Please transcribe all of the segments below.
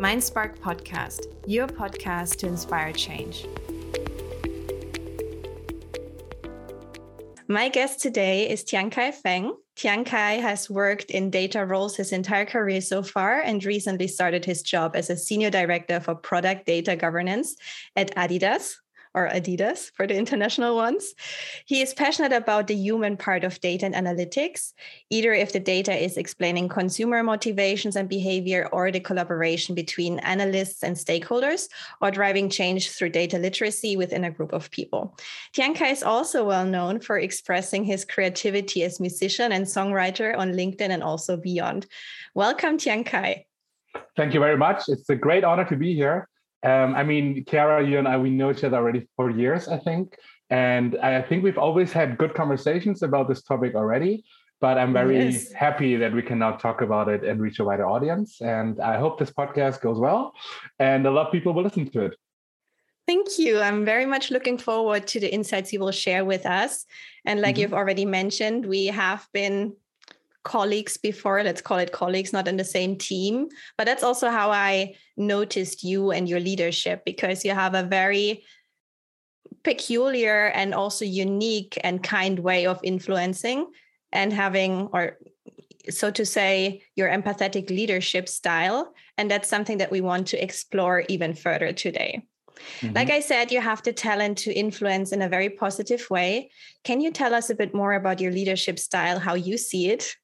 Mindspark Podcast, your podcast to inspire change. My guest today is Tiankai Feng. Tiankai has worked in data roles his entire career so far and recently started his job as a senior director for product data governance at Adidas or Adidas for the international ones. He is passionate about the human part of data and analytics, either if the data is explaining consumer motivations and behavior or the collaboration between analysts and stakeholders, or driving change through data literacy within a group of people. Tiankai is also well known for expressing his creativity as musician and songwriter on LinkedIn and also beyond. Welcome, Tiankai. Thank you very much. It's a great honor to be here. Um, I mean, Chiara, you and I, we know each other already for years, I think. And I think we've always had good conversations about this topic already. But I'm very yes. happy that we can now talk about it and reach a wider audience. And I hope this podcast goes well and a lot of people will listen to it. Thank you. I'm very much looking forward to the insights you will share with us. And like mm-hmm. you've already mentioned, we have been colleagues before let's call it colleagues not in the same team but that's also how i noticed you and your leadership because you have a very peculiar and also unique and kind way of influencing and having or so to say your empathetic leadership style and that's something that we want to explore even further today Mm-hmm. Like I said, you have the talent to influence in a very positive way. Can you tell us a bit more about your leadership style, how you see it,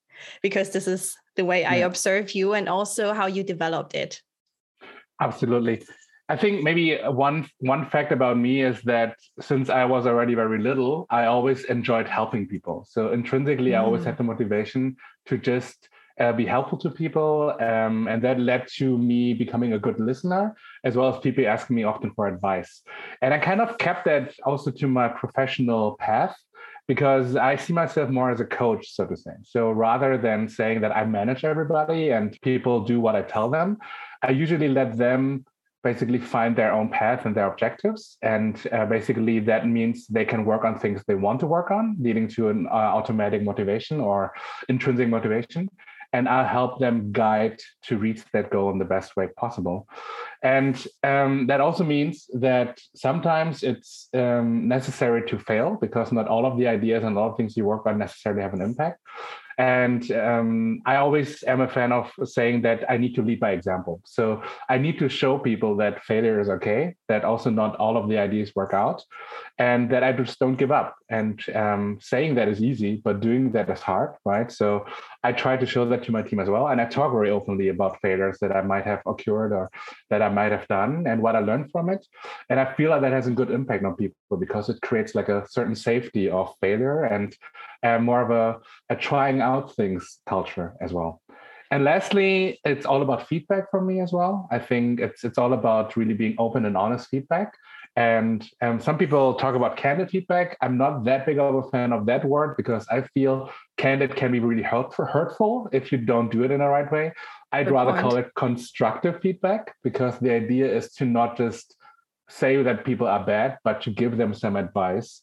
because this is the way yeah. I observe you and also how you developed it. Absolutely. I think maybe one one fact about me is that since I was already very little, I always enjoyed helping people. So intrinsically, mm. I always mm. had the motivation to just uh, be helpful to people, um, and that led to me becoming a good listener, as well as people asking me often for advice. And I kind of kept that also to my professional path because I see myself more as a coach, so to say. So rather than saying that I manage everybody and people do what I tell them, I usually let them basically find their own path and their objectives. And uh, basically, that means they can work on things they want to work on, leading to an uh, automatic motivation or intrinsic motivation and I'll help them guide to reach that goal in the best way possible. And um, that also means that sometimes it's um, necessary to fail because not all of the ideas and all things you work on necessarily have an impact. And um, I always am a fan of saying that I need to lead by example. So I need to show people that failure is okay, that also not all of the ideas work out, and that I just don't give up. And um, saying that is easy, but doing that is hard, right? So I try to show that to my team as well. And I talk very openly about failures that I might have occurred or that I might have done and what I learned from it. And I feel like that has a good impact on people because it creates like a certain safety of failure and uh, more of a, a trying out things culture as well. And lastly, it's all about feedback for me as well. I think it's it's all about really being open and honest feedback. And um, some people talk about candid feedback. I'm not that big of a fan of that word because I feel candid can be really hurtful, hurtful if you don't do it in the right way. I'd Good rather point. call it constructive feedback because the idea is to not just say that people are bad, but to give them some advice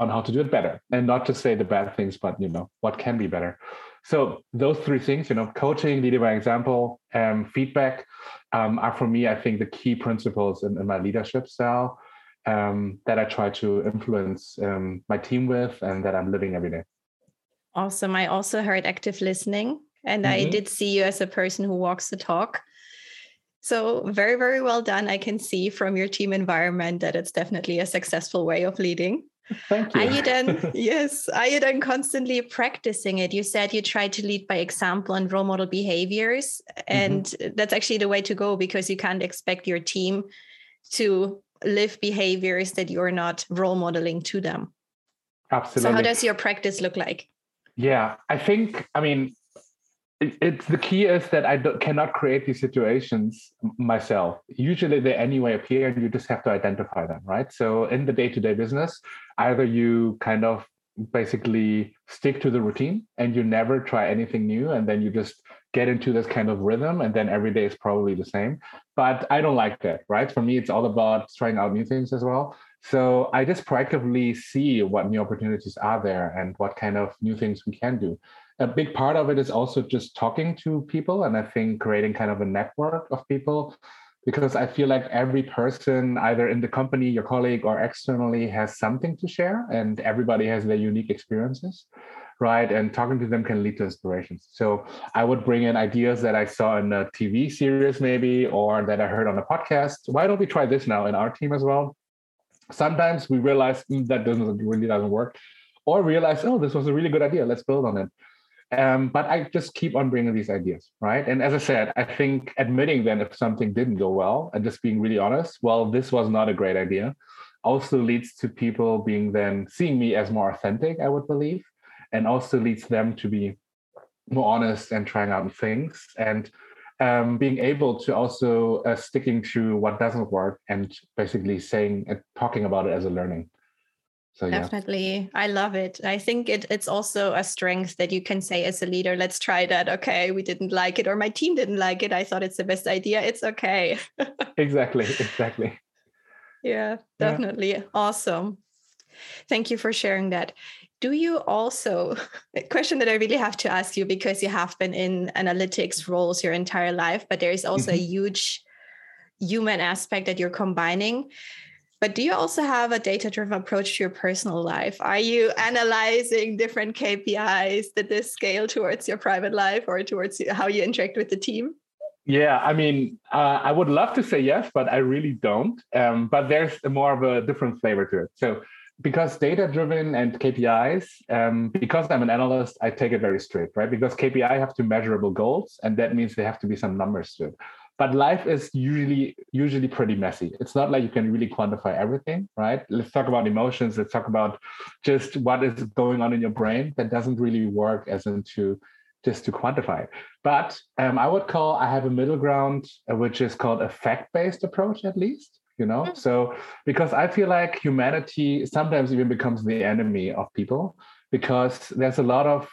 on how to do it better and not to say the bad things, but you know what can be better. So those three things, you know, coaching, leading by example, um, feedback, um, are for me, I think, the key principles in, in my leadership style um, that I try to influence um, my team with and that I'm living every day. Awesome. I also heard active listening, and mm-hmm. I did see you as a person who walks the talk. So, very, very well done. I can see from your team environment that it's definitely a successful way of leading. Thank you. Are you then, yes, are you then constantly practicing it? You said you try to lead by example and role model behaviors. And mm-hmm. that's actually the way to go because you can't expect your team to live behaviors that you're not role modeling to them. Absolutely. So, how does your practice look like? Yeah, I think, I mean, it's the key is that I cannot create these situations myself. Usually they anyway appear and you just have to identify them, right? So in the day-to-day business, either you kind of basically stick to the routine and you never try anything new and then you just get into this kind of rhythm and then every day is probably the same. But i don't like that right? For me it's all about trying out new things as well. So I just proactively see what new opportunities are there and what kind of new things we can do. A big part of it is also just talking to people and I think creating kind of a network of people because I feel like every person, either in the company, your colleague, or externally, has something to share, and everybody has their unique experiences, right? And talking to them can lead to inspirations. So I would bring in ideas that I saw in a TV series, maybe, or that I heard on a podcast. Why don't we try this now in our team as well? Sometimes we realize mm, that doesn't really doesn't work, or realize, oh, this was a really good idea. Let's build on it. Um, but I just keep on bringing these ideas, right? And as I said, I think admitting then if something didn't go well and just being really honest, well, this was not a great idea, also leads to people being then seeing me as more authentic, I would believe, and also leads them to be more honest and trying out things and um, being able to also uh, sticking to what doesn't work and basically saying and talking about it as a learning. So yeah. definitely, I love it. I think it, it's also a strength that you can say as a leader, "Let's try that." Okay, we didn't like it, or my team didn't like it. I thought it's the best idea. It's okay. exactly. Exactly. Yeah, definitely. Yeah. Awesome. Thank you for sharing that. Do you also, a question that I really have to ask you because you have been in analytics roles your entire life, but there is also mm-hmm. a huge human aspect that you're combining. But do you also have a data driven approach to your personal life? Are you analyzing different KPIs that this scale towards your private life or towards how you interact with the team? Yeah, I mean, uh, I would love to say yes, but I really don't. Um, but there's more of a different flavor to it. So, because data driven and KPIs, um, because I'm an analyst, I take it very strict, right? Because KPI have to measurable goals, and that means there have to be some numbers to it. But life is usually usually pretty messy. It's not like you can really quantify everything right? Let's talk about emotions. Let's talk about just what is going on in your brain that doesn't really work as into just to quantify but um, i would call i have a middle ground uh, which is called a fact-based approach at least you know mm-hmm. so because i feel like humanity sometimes even becomes the enemy of people because there's a lot of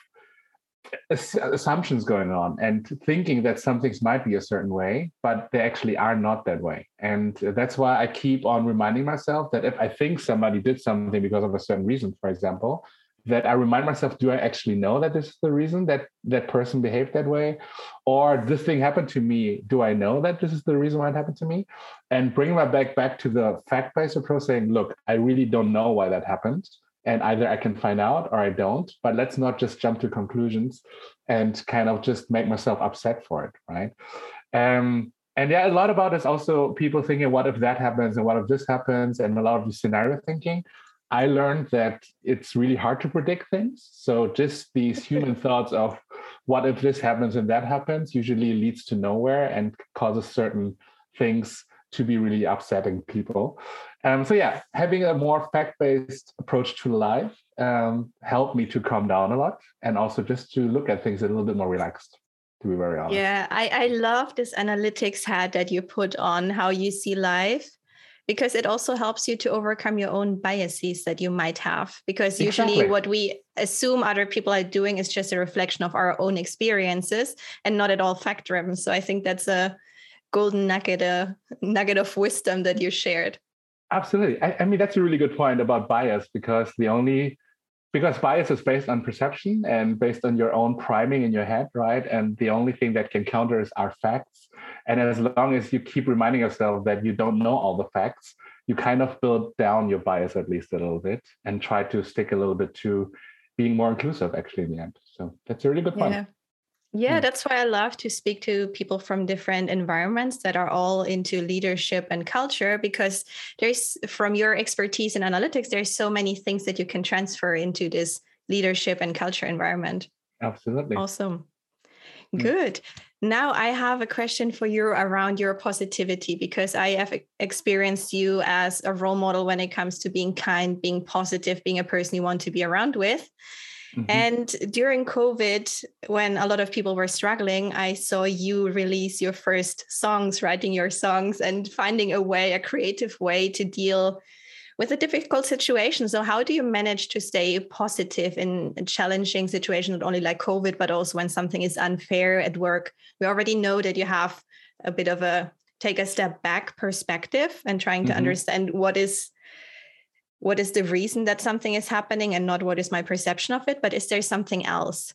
assumptions going on and thinking that some things might be a certain way, but they actually are not that way. And that's why I keep on reminding myself that if I think somebody did something because of a certain reason, for example, that I remind myself, do I actually know that this is the reason that that person behaved that way? Or this thing happened to me, do I know that this is the reason why it happened to me? And bringing my back back to the fact-based approach, saying, look, I really don't know why that happened and either I can find out or I don't. But let's not just jump to conclusions and kind of just make myself upset for it, right? Um, and yeah, a lot about is also people thinking, what if that happens and what if this happens, and a lot of the scenario thinking. I learned that it's really hard to predict things. So just these human thoughts of what if this happens and that happens usually leads to nowhere and causes certain things to be really upsetting people. Um, so yeah, having a more fact-based approach to life um, helped me to calm down a lot and also just to look at things a little bit more relaxed. To be very honest. Yeah, I, I love this analytics hat that you put on how you see life because it also helps you to overcome your own biases that you might have because usually exactly. what we assume other people are doing is just a reflection of our own experiences and not at all fact driven so i think that's a golden nugget a nugget of wisdom that you shared Absolutely. I, I, mean, that's a really good point about bias because the only because bias is based on perception and based on your own priming in your head, right? And the only thing that can counter is our facts. And as long as you keep reminding yourself that you don't know all the facts, you kind of build down your bias at least a little bit and try to stick a little bit to being more inclusive actually in the end. So that's a really good point. Yeah. Yeah, hmm. that's why I love to speak to people from different environments that are all into leadership and culture because there's from your expertise in analytics, there's so many things that you can transfer into this leadership and culture environment. Absolutely. Awesome. Hmm. Good. Now I have a question for you around your positivity because I have experienced you as a role model when it comes to being kind, being positive, being a person you want to be around with. Mm-hmm. And during COVID, when a lot of people were struggling, I saw you release your first songs, writing your songs, and finding a way, a creative way to deal with a difficult situation. So, how do you manage to stay positive in a challenging situation, not only like COVID, but also when something is unfair at work? We already know that you have a bit of a take a step back perspective and trying to mm-hmm. understand what is what is the reason that something is happening and not what is my perception of it but is there something else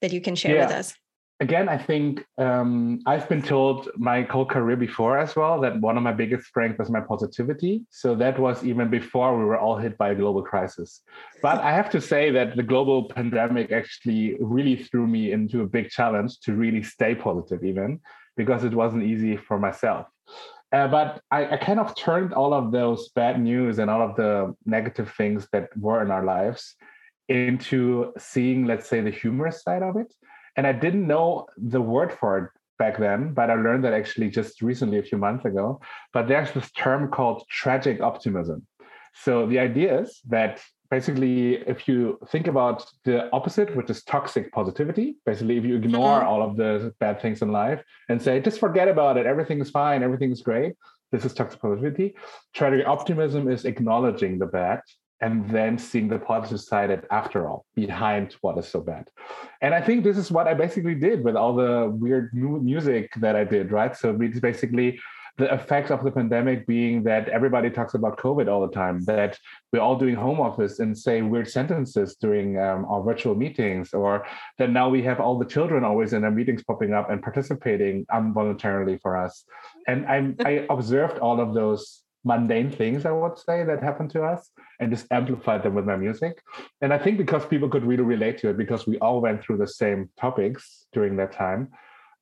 that you can share yeah. with us again i think um, i've been told my whole career before as well that one of my biggest strengths was my positivity. So that was even before we were all hit by a global crisis. But i have to say that the global pandemic actually really threw me into a big challenge to really stay positive even because it wasn't easy for myself. Uh, but I, I, kind of turned all of those bad news and all of the negative things that were in our lives into seeing, let's say, the humorous side of it. And I didn't know the word for it back then, but I learned that actually just recently, a few months ago. But there's this term called tragic optimism. So the idea is that basically, if you think about the opposite, which is toxic positivity, basically, if you ignore mm-hmm. all of the bad things in life and say, just forget about it, everything is fine, everything is great, this is toxic positivity. Tragic optimism is acknowledging the bad and then seeing the positive side after all behind what is so bad and i think this is what i basically did with all the weird music that i did right so it's basically the effects of the pandemic being that everybody talks about COVID all the time, that we're all doing home office and say weird sentences during um, our virtual meetings, or that now we have all the children always in our meetings popping up and participating involuntarily for us. And I, I observed all of those mundane things, I would say, that happened to us and just amplified them with my music. And I think because people could really relate to it, because we all went through the same topics during that time,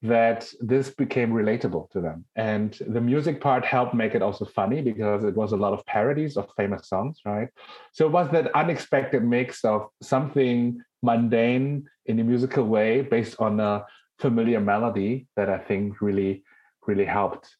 that this became relatable to them. And the music part helped make it also funny because it was a lot of parodies of famous songs, right? So it was that unexpected mix of something mundane in a musical way based on a familiar melody that I think really, really helped.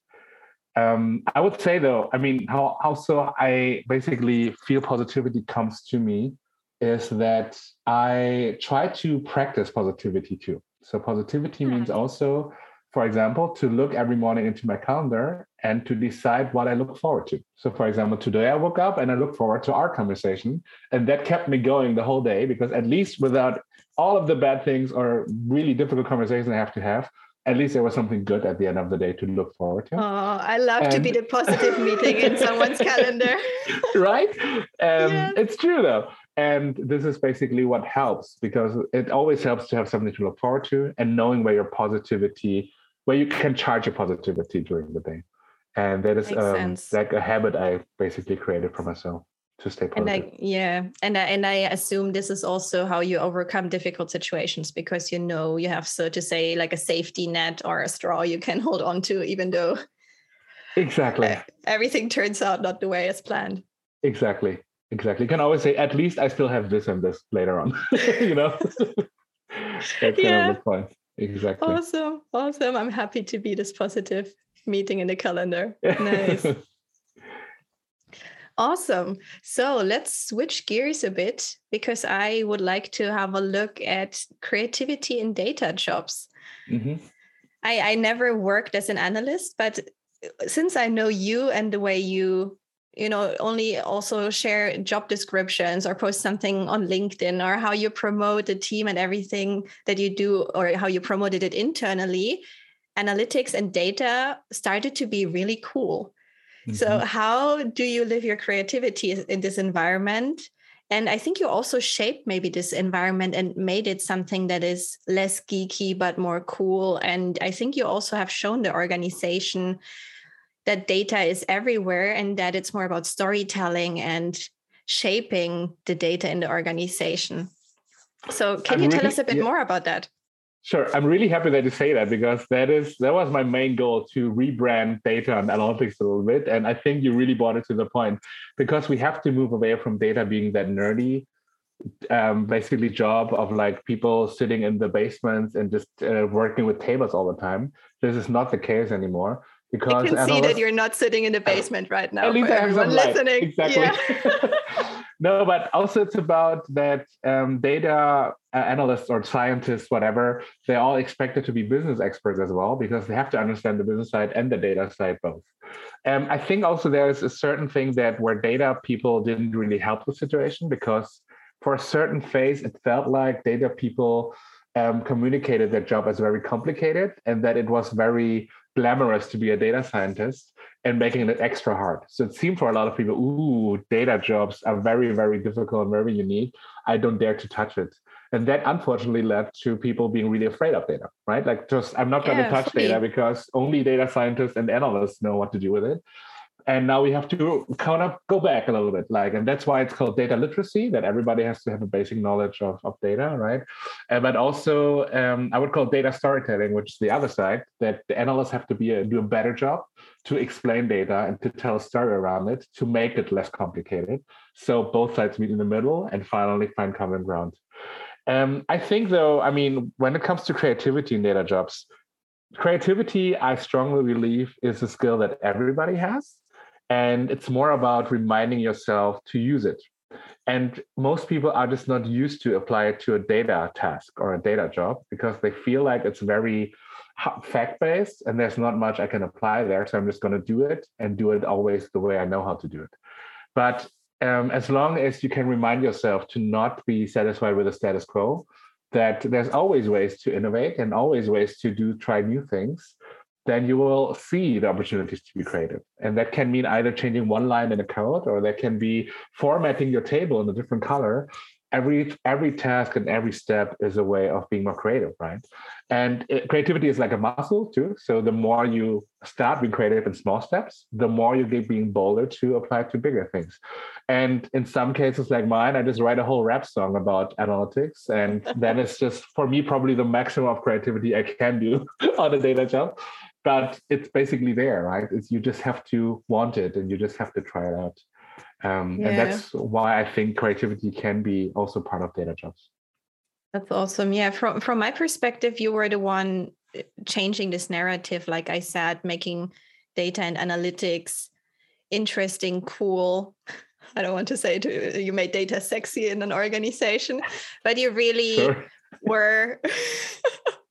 Um, I would say though, I mean, how also I basically feel positivity comes to me is that I try to practice positivity too. So positivity means hmm. also, for example, to look every morning into my calendar and to decide what I look forward to. So, for example, today I woke up and I look forward to our conversation. And that kept me going the whole day because at least without all of the bad things or really difficult conversations I have to have, at least there was something good at the end of the day to look forward to. Oh, I love and... to be the positive meeting in someone's calendar. right? Um, yes. It's true though. And this is basically what helps because it always helps to have something to look forward to and knowing where your positivity, where you can charge your positivity during the day. And that is um, like a habit I basically created for myself to stay positive. And I, yeah, and I, and I assume this is also how you overcome difficult situations because you know you have so to say like a safety net or a straw you can hold on to, even though exactly everything turns out not the way as planned. Exactly, exactly. You can always say, at least I still have this and this later on. you know, that's yeah. kind of the point. Exactly. Awesome, awesome. I'm happy to be this positive meeting in the calendar. Nice. Awesome. So let's switch gears a bit because I would like to have a look at creativity in data jobs. Mm-hmm. I, I never worked as an analyst, but since I know you and the way you you know only also share job descriptions or post something on linkedin or how you promote the team and everything that you do or how you promoted it internally analytics and data started to be really cool Mm-hmm. So, how do you live your creativity in this environment? And I think you also shaped maybe this environment and made it something that is less geeky, but more cool. And I think you also have shown the organization that data is everywhere and that it's more about storytelling and shaping the data in the organization. So, can I'm you tell us a bit yeah. more about that? Sure. I'm really happy that you say that because that is that was my main goal to rebrand data and analytics a little bit. And I think you really brought it to the point because we have to move away from data being that nerdy, um, basically job of like people sitting in the basements and just uh, working with tables all the time. This is not the case anymore because I can see that you're not sitting in the basement right now. At least everyone listening. Exactly. Yeah. no, but also it's about that um, data uh, analysts or scientists, whatever, they're all expected to be business experts as well because they have to understand the business side and the data side both. Um, I think also there's a certain thing that where data people didn't really help the situation because for a certain phase it felt like data people um, communicated their job as very complicated and that it was very glamorous to be a data scientist and making it extra hard. So it seemed for a lot of people, ooh, data jobs are very, very difficult and very unique. I don't dare to touch it. And that unfortunately led to people being really afraid of data, right? Like just I'm not going to touch data because only data scientists and analysts know what to do with it and now we have to kind of go back a little bit like and that's why it's called data literacy that everybody has to have a basic knowledge of, of data right? Uh, but also um, i would call data storytelling which is the other side that the analysts have to be a, do a better job to explain data and to tell a story around it to make it less complicated. So both sides meet in the middle and finally find common ground. Um, i think though i mean when it comes to creativity in data jobs creativity i strongly believe is a skill that everybody has and it's more about reminding yourself to use it. And most people are just not used to apply it to a data task or a data job because they feel like it's very fact based and there's not much i can apply there so i'm just going to do it and do it always the way i know how to do it. But um, as long as you can remind yourself to not be satisfied with the status quo that there's always ways to innovate and always ways to do try new things then you will see the opportunities to be creative. And that can mean either changing one line in a code or that can be formatting your table in a different color. Every every task and every step is a way of being more creative right? And it, creativity is like a muscle too. So the more you start being creative in small steps the more you get being bolder to apply to bigger things. And in some cases like mine i just write a whole rap song about analytics and then it's just for me probably the maximum of creativity i can do on a data job but it's basically there right it's you just have to want it and you just have to try it out um, yeah. And that's why I think creativity can be also part of data jobs. That's awesome. Yeah, from from my perspective, you were the one uh, changing this narrative, like I said, making data and analytics interesting, cool. I don't want to say to, you made data sexy in an organization, but you really sure. were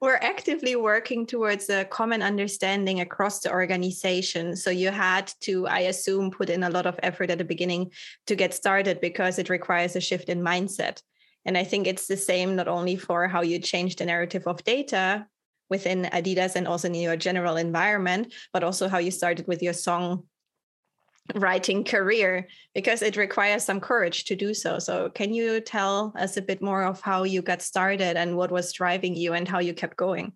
we're actively working towards a common understanding across the organization. So you had to, I assume, put in a lot of effort at the beginning to get started because it requires a shift in mindset. And I think it's the same not only for how you change the narrative of data within Adidas and also in your general environment, but also how you started with your song writing career because it requires some courage to do so. So, can you tell us a bit more of how you got started and what was driving you and how you kept going?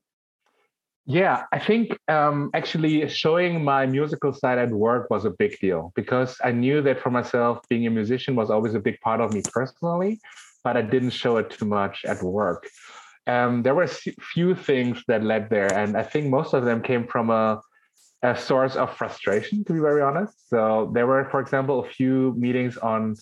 Yeah, I think um, actually showing my musical side at work was a big deal because I knew that for myself, being a musician was always a big part of me personally, but I didn't show it too much at work. Um, there were few things that led there, and I think most of them came from a a source of frustration, to be very honest. So there were, for example, a few meetings on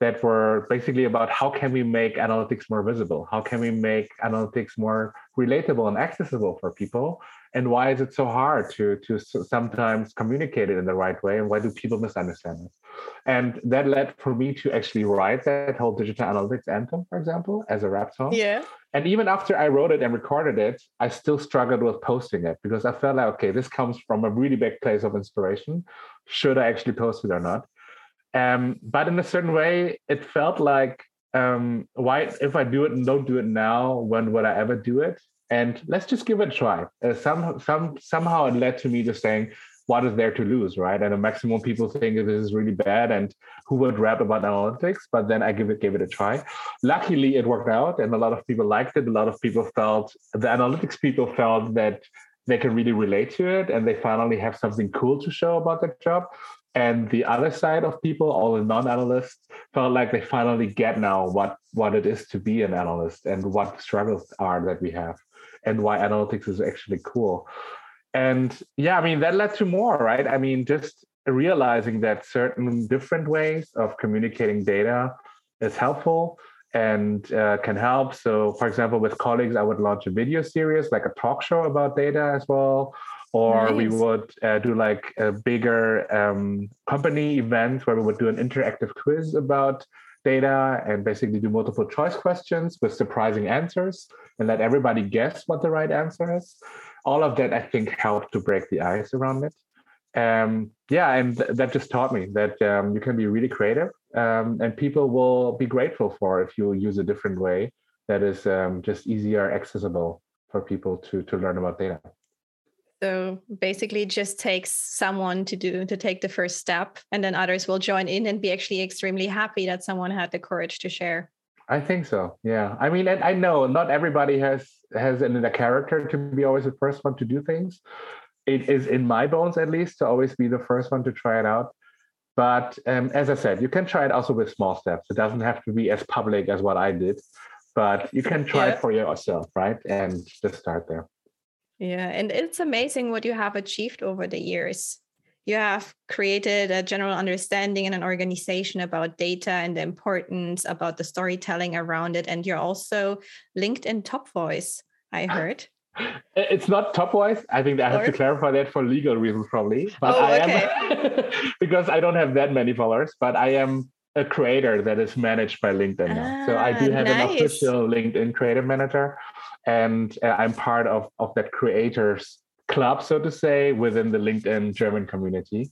that were basically about how can we make analytics more visible? How can we make analytics more relatable and accessible for people? And why is it so hard to, to sometimes communicate it in the right way? And why do people misunderstand it? And that led for me to actually write that whole digital analytics anthem, for example, as a rap song. Yeah. And even after I wrote it and recorded it, I still struggled with posting it because I felt like, okay, this comes from a really big place of inspiration. Should I actually post it or not? Um, but in a certain way, it felt like, um, why, if I do it and don't do it now, when would I ever do it? And let's just give it a try. Uh, some, some, somehow it led to me just saying, what is there to lose, right? And a maximum people think this is really bad and who would rap about analytics, but then I give it gave it a try. Luckily it worked out and a lot of people liked it. A lot of people felt the analytics people felt that they can really relate to it and they finally have something cool to show about their job. And the other side of people, all the non-analysts, felt like they finally get now what what it is to be an analyst and what struggles are that we have and why analytics is actually cool. And yeah i mean that led to more right? I mean just realizing that certain different ways of communicating data is helpful and uh, can help. So for example with colleagues i would launch a video series like a talk show about data as well. Or nice. we would uh, do like a bigger um, company event where we would do an interactive quiz about data and basically do multiple choice questions with surprising answers and let everybody guess what the right answer is all of that I think helped to break the ice around it. Um, yeah, and th- that just taught me that um, you can be really creative, um, and people will be grateful for if you use a different way that is um, just easier accessible for people to to learn about data. So basically it just takes someone to do to take the first step and then others will join in and be actually extremely happy that someone had the courage to share. I think so. Yeah. I mean, I know not everybody has has in the character to be always the first one to do things. It is in my bones at least to always be the first one to try it out. But um, as I said, you can try it also with small steps. It doesn't have to be as public as what I did, but you can try yeah. it for yourself, right? And just start there. Yeah, and it's amazing what you have achieved over the years. You have created a general understanding and an organization about data and the importance about the storytelling around it. And you're also LinkedIn top voice, I heard. It's not top voice. I think I have or? to clarify that for legal reasons, probably. But oh, I okay. am because I don't have that many followers, but I am a creator that is managed by LinkedIn now. Ah, so I do ah, have nice. an official LinkedIn creative manager and uh, I'm part of of that creators club, so to say, within the LinkedIn German community.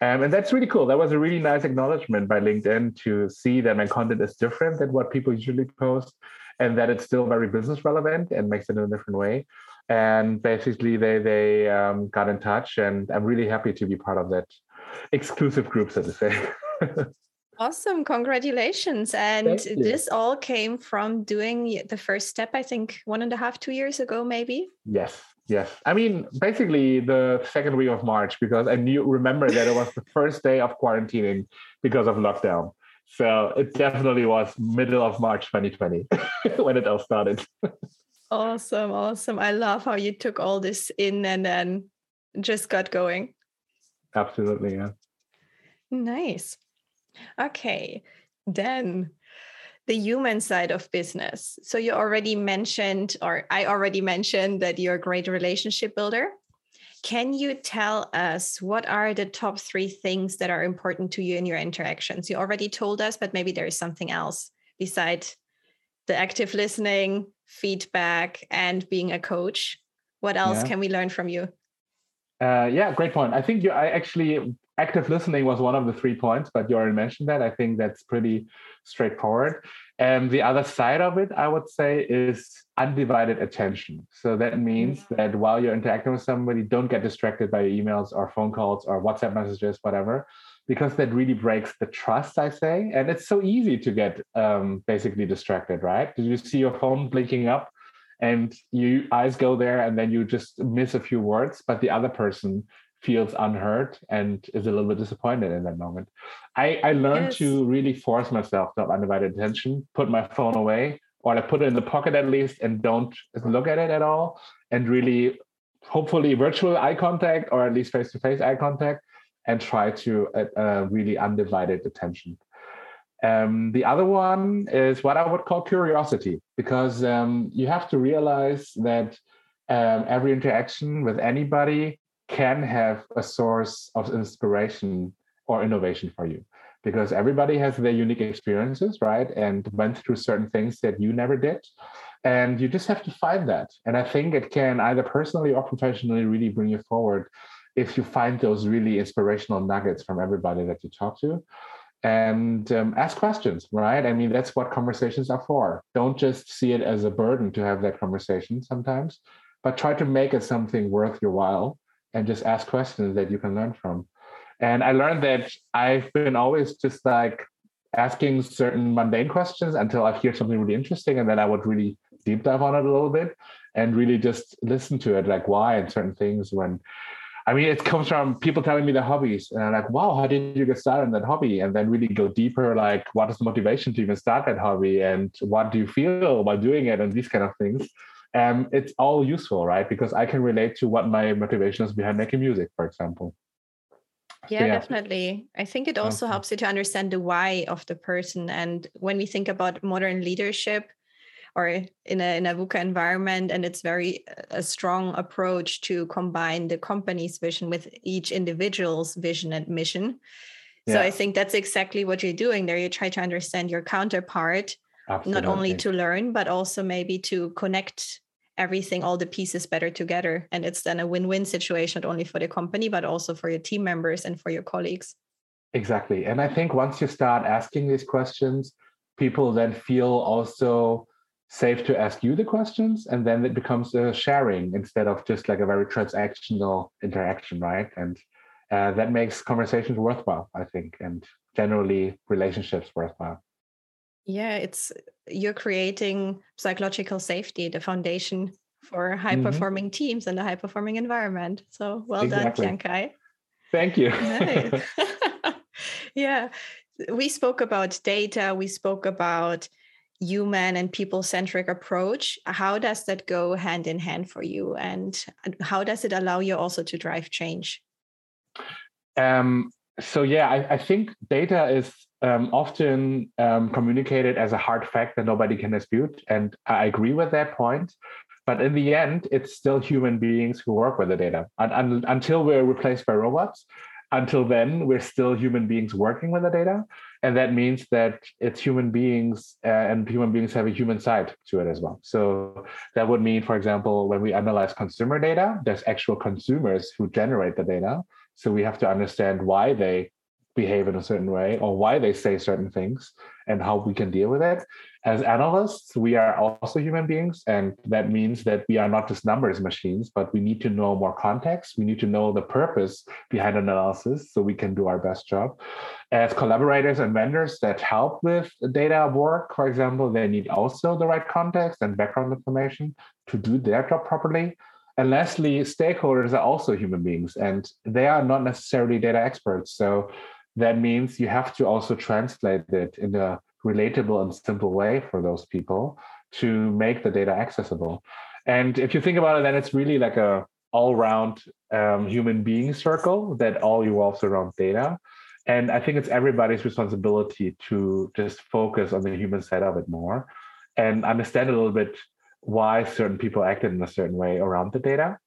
Um, and that's really cool. That was a really nice acknowledgement by LinkedIn to see that my content is different than what people usually post and that it's still very business relevant and makes it in a different way. And basically, they they um, got in touch, and I'm really happy to be part of that exclusive group, so to say. Awesome. Congratulations. And this all came from doing the first step, I think one and a half, two years ago, maybe. Yes. Yes. I mean, basically the second week of March, because I knew, remember that it was the first day of quarantining because of lockdown. So it definitely was middle of March 2020 when it all started. awesome. Awesome. I love how you took all this in and then just got going. Absolutely. Yeah. Nice. Okay, then the human side of business. So you already mentioned, or I already mentioned, that you're a great relationship builder. Can you tell us what are the top three things that are important to you in your interactions? You already told us, but maybe there is something else besides the active listening, feedback, and being a coach. What else yeah. can we learn from you? Uh, yeah, great point. I think you, I actually active listening was one of the three points, but you already mentioned that. I think that's pretty straightforward. And the other side of it, I would say, is undivided attention. So that means that while you're interacting with somebody, don't get distracted by emails or phone calls or WhatsApp messages, whatever, because that really breaks the trust, I say. And it's so easy to get um, basically distracted, right? Did you see your phone blinking up? and you eyes go there and then you just miss a few words but the other person feels unheard and is a little bit disappointed in that moment. I, I learned yes. to really force myself to have undivided attention, put my phone away, or I put it in the pocket at least and don't look at it at all, and really, hopefully, virtual eye contact or at least face to face eye contact, and try to uh, uh, really undivided attention. Um, the other one is what I would call curiosity, because um, you have to realize that um, every interaction with anybody can have a source of inspiration or innovation for you because everybody has their unique experiences, right? And went through certain things that you never did. And you just have to find that. And I think it can either personally or professionally really bring you forward if you find those really inspirational nuggets from everybody that you talk to. And um, ask questions, right? I mean, that's what conversations are for. Don't just see it as a burden to have that conversation sometimes, but try to make it something worth your while and just ask questions that you can learn from. And I learned that I've been always just like asking certain mundane questions until I hear something really interesting. And then I would really deep dive on it a little bit and really just listen to it, like why and certain things when I mean, it comes from people telling me their hobbies, and I'm like, "Wow, how did you get started in that hobby?" And then really go deeper, like, what is the motivation to even start that hobby, and what do you feel while doing it, and these kind of things um, it's all useful, right? Because I can relate to what my motivation is behind making music, for example. Yeah, so, yeah. definitely. I think it also okay. helps you to understand the why of the person. And when we think about modern leadership, or in a in a VUCA environment, and it's very a strong approach to combine the company's vision with each individual's vision and mission. Yeah. So I think that's exactly what you're doing there. You try to understand your counterpart, Absolutely. not only to learn, but also maybe to connect everything, all the pieces better together. And it's then a win win situation, not only for the company, but also for your team members and for your colleagues. Exactly. And I think once you start asking these questions, people then feel also safe to ask you the questions and then it becomes a sharing instead of just like a very transactional interaction right and uh, that makes conversations worthwhile i think and generally relationships worthwhile yeah it's you're creating psychological safety the foundation for high mm-hmm. performing mm-hmm. teams and a high performing environment so well exactly. done Tiankai. thank you yeah we spoke about data we spoke about human and people centric approach how does that go hand in hand for you and how does it allow you also to drive change um, so yeah I, I, think data is um, often um, communicated as a hard fact that nobody can dispute and i agree with that point. But in the end it's still human beings who work with the data. And, and until we're replaced by robots until then we're still human beings working with the data. And that means that it's human beings uh, and human beings have a human side to it as well. So that would mean for example when we analyze consumer data there's actual consumers who generate the data. So we have to understand why they behave in a certain way or why they say certain things and how we can deal with it. As analysts, we are also human beings. And that means that we are not just numbers machines, but we need to know more context. We need to know the purpose behind analysis so we can do our best job. As collaborators and vendors that help with data work, for example, they need also the right context and background information to do their job properly. And lastly, stakeholders are also human beings and they are not necessarily data experts. So that means you have to also translate it in a relatable and simple way for those people to make the data accessible. And if you think about it, then it's really like a all-round um, human being circle that all revolves around data. And I think it's everybody's responsibility to just focus on the human side of it more and understand a little bit why certain people acted in a certain way around the data.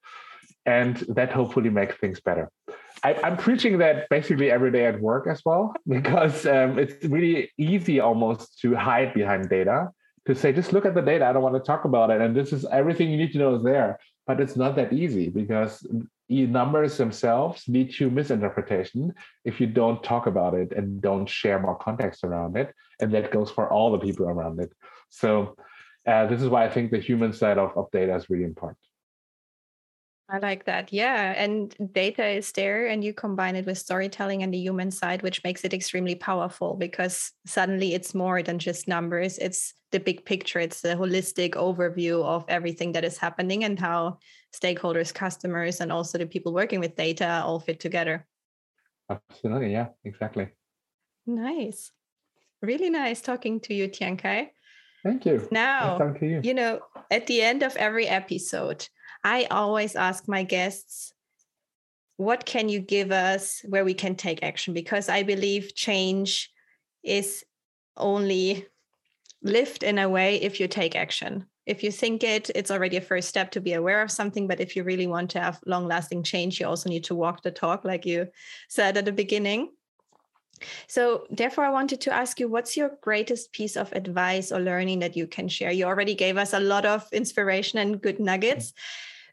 And that hopefully makes things better. I, am preaching that basically every day at work as well, because um, it's really easy almost to hide behind data, to say, just look at the data. I don't want to talk about it. And this is everything you need to know is there. But it's not that easy because numbers themselves lead to misinterpretation if you don't talk about it and don't share more context around it. And that goes for all the people around it. So uh, this is why I think the human side of, of data is really important. I like that. Yeah. And data is there, and you combine it with storytelling and the human side, which makes it extremely powerful because suddenly it's more than just numbers. It's the big picture, it's the holistic overview of everything that is happening and how stakeholders, customers, and also the people working with data all fit together. Absolutely. Yeah, exactly. Nice. Really nice talking to you, Tiankai. Thank you. Now, nice you. you know, at the end of every episode, I always ask my guests, what can you give us where we can take action? Because I believe change is only lived in a way if you take action. If you think it, it's already a first step to be aware of something. But if you really want to have long lasting change, you also need to walk the talk, like you said at the beginning. So, therefore, I wanted to ask you what's your greatest piece of advice or learning that you can share? You already gave us a lot of inspiration and good nuggets.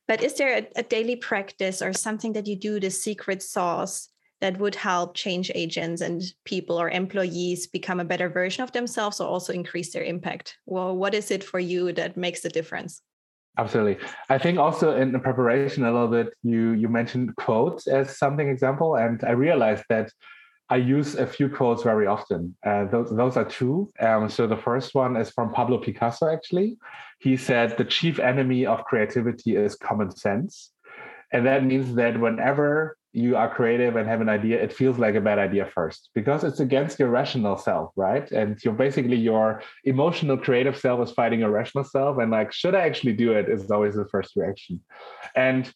But is there a, a daily practice or something that you do, the secret sauce that would help change agents and people or employees become a better version of themselves or also increase their impact? Well, what is it for you that makes the difference? Absolutely. I think also in the preparation a little bit, you you mentioned quotes as something example, and I realized that I use a few quotes very often. Uh, those, those are two. Um, so the first one is from Pablo Picasso, actually. He said, The chief enemy of creativity is common sense. And that means that whenever you are creative and have an idea, it feels like a bad idea first because it's against your rational self, right? And you're basically your emotional creative self is fighting your rational self. And like, should I actually do it is always the first reaction. And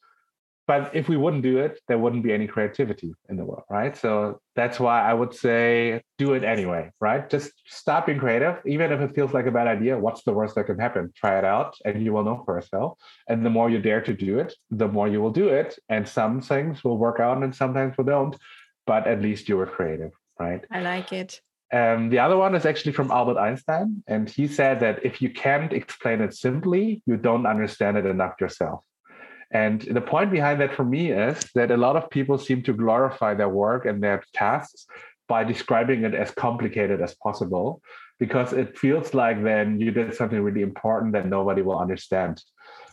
but if we wouldn't do it, there wouldn't be any creativity in the world, right? So that's why I would say do it anyway, right? Just stop being creative, even if it feels like a bad idea. What's the worst that can happen? Try it out, and you will know for yourself. And the more you dare to do it, the more you will do it. And some things will work out, and sometimes will don't. But at least you were creative, right? I like it. Um, the other one is actually from Albert Einstein, and he said that if you can't explain it simply, you don't understand it enough yourself. And the point behind that for me is that a lot of people seem to glorify their work and their tasks by describing it as complicated as possible. because it feels like then you did something really important that nobody will understand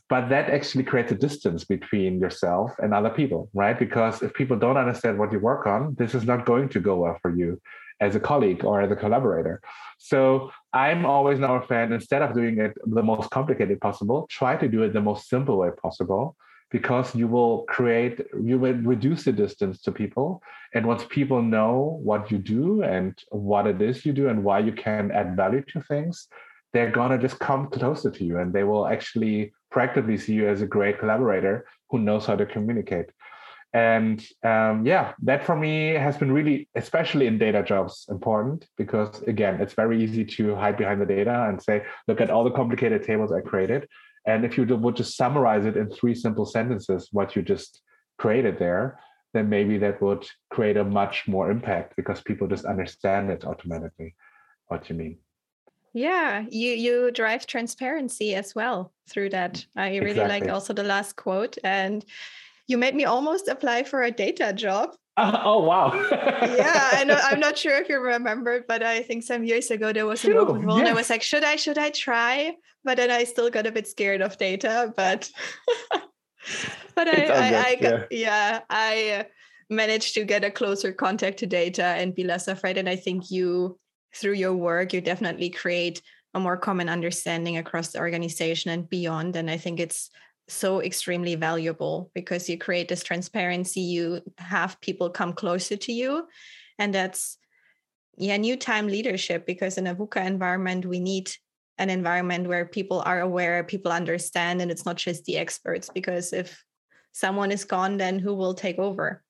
but that actually creates a distance between yourself and other people right because if people don't understand what you work on this is not going to go well for you as a colleague or as a collaborator so i'm always now a fan instead of doing it the most complicated possible try to do it the most simple way possible because you will create you will reduce the distance to people. And once people know what you do and what it is you do and why you can add value to things they're gonna just come closer to you and they will actually practically see you as a great collaborator who knows how to communicate. And um, yeah that for me has been really especially in data jobs important because again it's very easy to hide behind the data and say look at all the complicated tables i created and if you would just summarize it in three simple sentences, what you just created there, then maybe that would create a much more impact because people just understand it automatically what you mean. Yeah, you you drive transparency as well through that. I really exactly. like also the last quote and you made me almost apply for a data job uh, oh wow! yeah, I know. I'm not sure if you remember, but I think some years ago there was an open role, yes. and I was like, "Should I? Should I try?" But then I still got a bit scared of data. But but I, I, I got, yeah. yeah, I managed to get a closer contact to data and be less afraid. And I think you, through your work, you definitely create a more common understanding across the organization and beyond. And I think it's so extremely valuable because you create this transparency you have people come closer to you and that's yeah new time leadership because in a VUCA environment we need an environment where people are aware people understand and it's not just the experts because if someone is gone then who will take over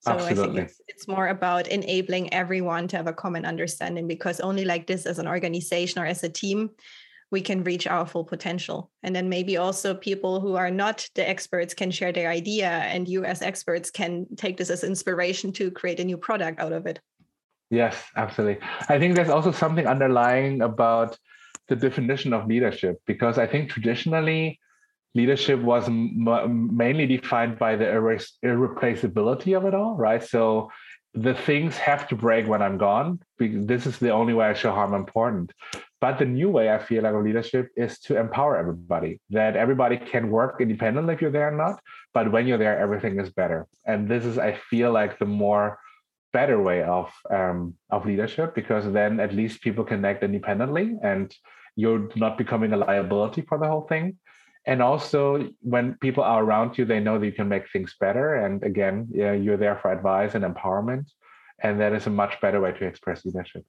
so Absolutely. i think it's, it's more about enabling everyone to have a common understanding because only like this as an organization or as a team we can reach our full potential. And then maybe also people who are not the experts can share their idea, and you as experts can take this as inspiration to create a new product out of it. Yes, absolutely. I think there's also something underlying about the definition of leadership because I think traditionally leadership was m- mainly defined by the irre- irreplaceability of it all, right? So the things have to break when I'm gone. Because This is the only way I show how I'm important. But the new way I feel like of leadership is to empower everybody, that everybody can work independently if you're there or not. But when you're there, everything is better. And this is, I feel like, the more better way of um, of leadership because then at least people can act independently and you're not becoming a liability for the whole thing and also when people are around you they know that you can make things better and again yeah, you're there for advice and empowerment and that is a much better way to express leadership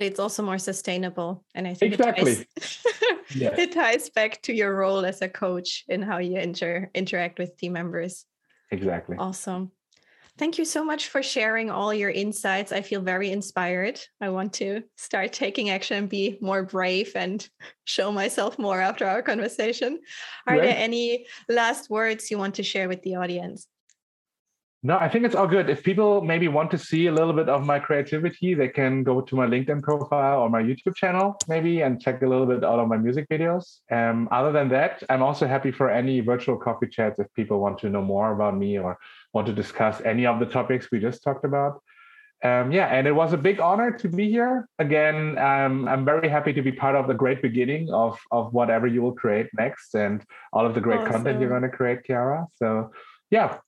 it's also more sustainable and i think exactly it ties, yes. it ties back to your role as a coach in how you inter- interact with team members exactly awesome Thank you so much for sharing all your insights. I feel very inspired. I want to start taking action and be more brave and show myself more after our conversation. Are right. there any last words you want to share with the audience? No, I think it's all good. If people maybe want to see a little bit of my creativity, they can go to my LinkedIn profile or my YouTube channel, maybe, and check a little bit out of my music videos. Um, other than that, I'm also happy for any virtual coffee chats if people want to know more about me or want to discuss any of the topics we just talked about. Um, yeah, and it was a big honor to be here. Again, um, I'm very happy to be part of the great beginning of, of whatever you will create next and all of the great awesome. content you're going to create, Chiara. So, yeah,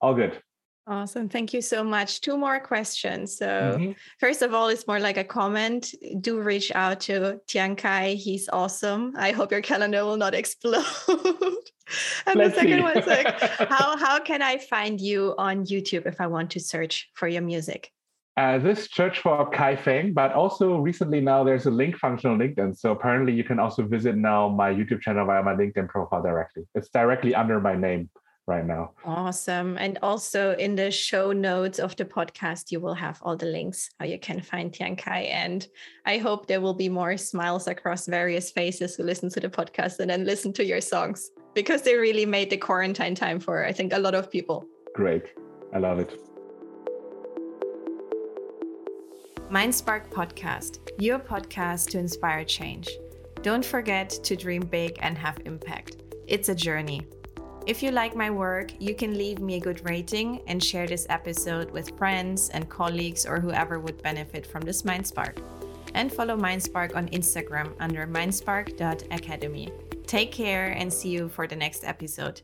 all good. Awesome. Thank you so much. Two more questions. So, mm-hmm. first of all, it's more like a comment. Do reach out to Tiankai. He's awesome. I hope your calendar will not explode. and Let's the second one is like, how, how can I find you on YouTube if I want to search for your music? Uh, this search for Kai Feng, but also recently now there's a link function on LinkedIn. So apparently you can also visit now my YouTube channel via my LinkedIn profile directly. It's directly under my name right now. Awesome. And also in the show notes of the podcast, you will have all the links how you can find Tiankai. And I hope there will be more smiles across various faces who listen to the podcast and then listen to your songs because they really made the quarantine time for, I think, a lot of people. Great. I love it. Mindspark Podcast, your podcast to inspire change. Don't forget to dream big and have impact. It's a journey. If you like my work, you can leave me a good rating and share this episode with friends and colleagues or whoever would benefit from this Mindspark. and follow Mindspark on Instagram under mindspark.academy. Take care and see you for the next episode.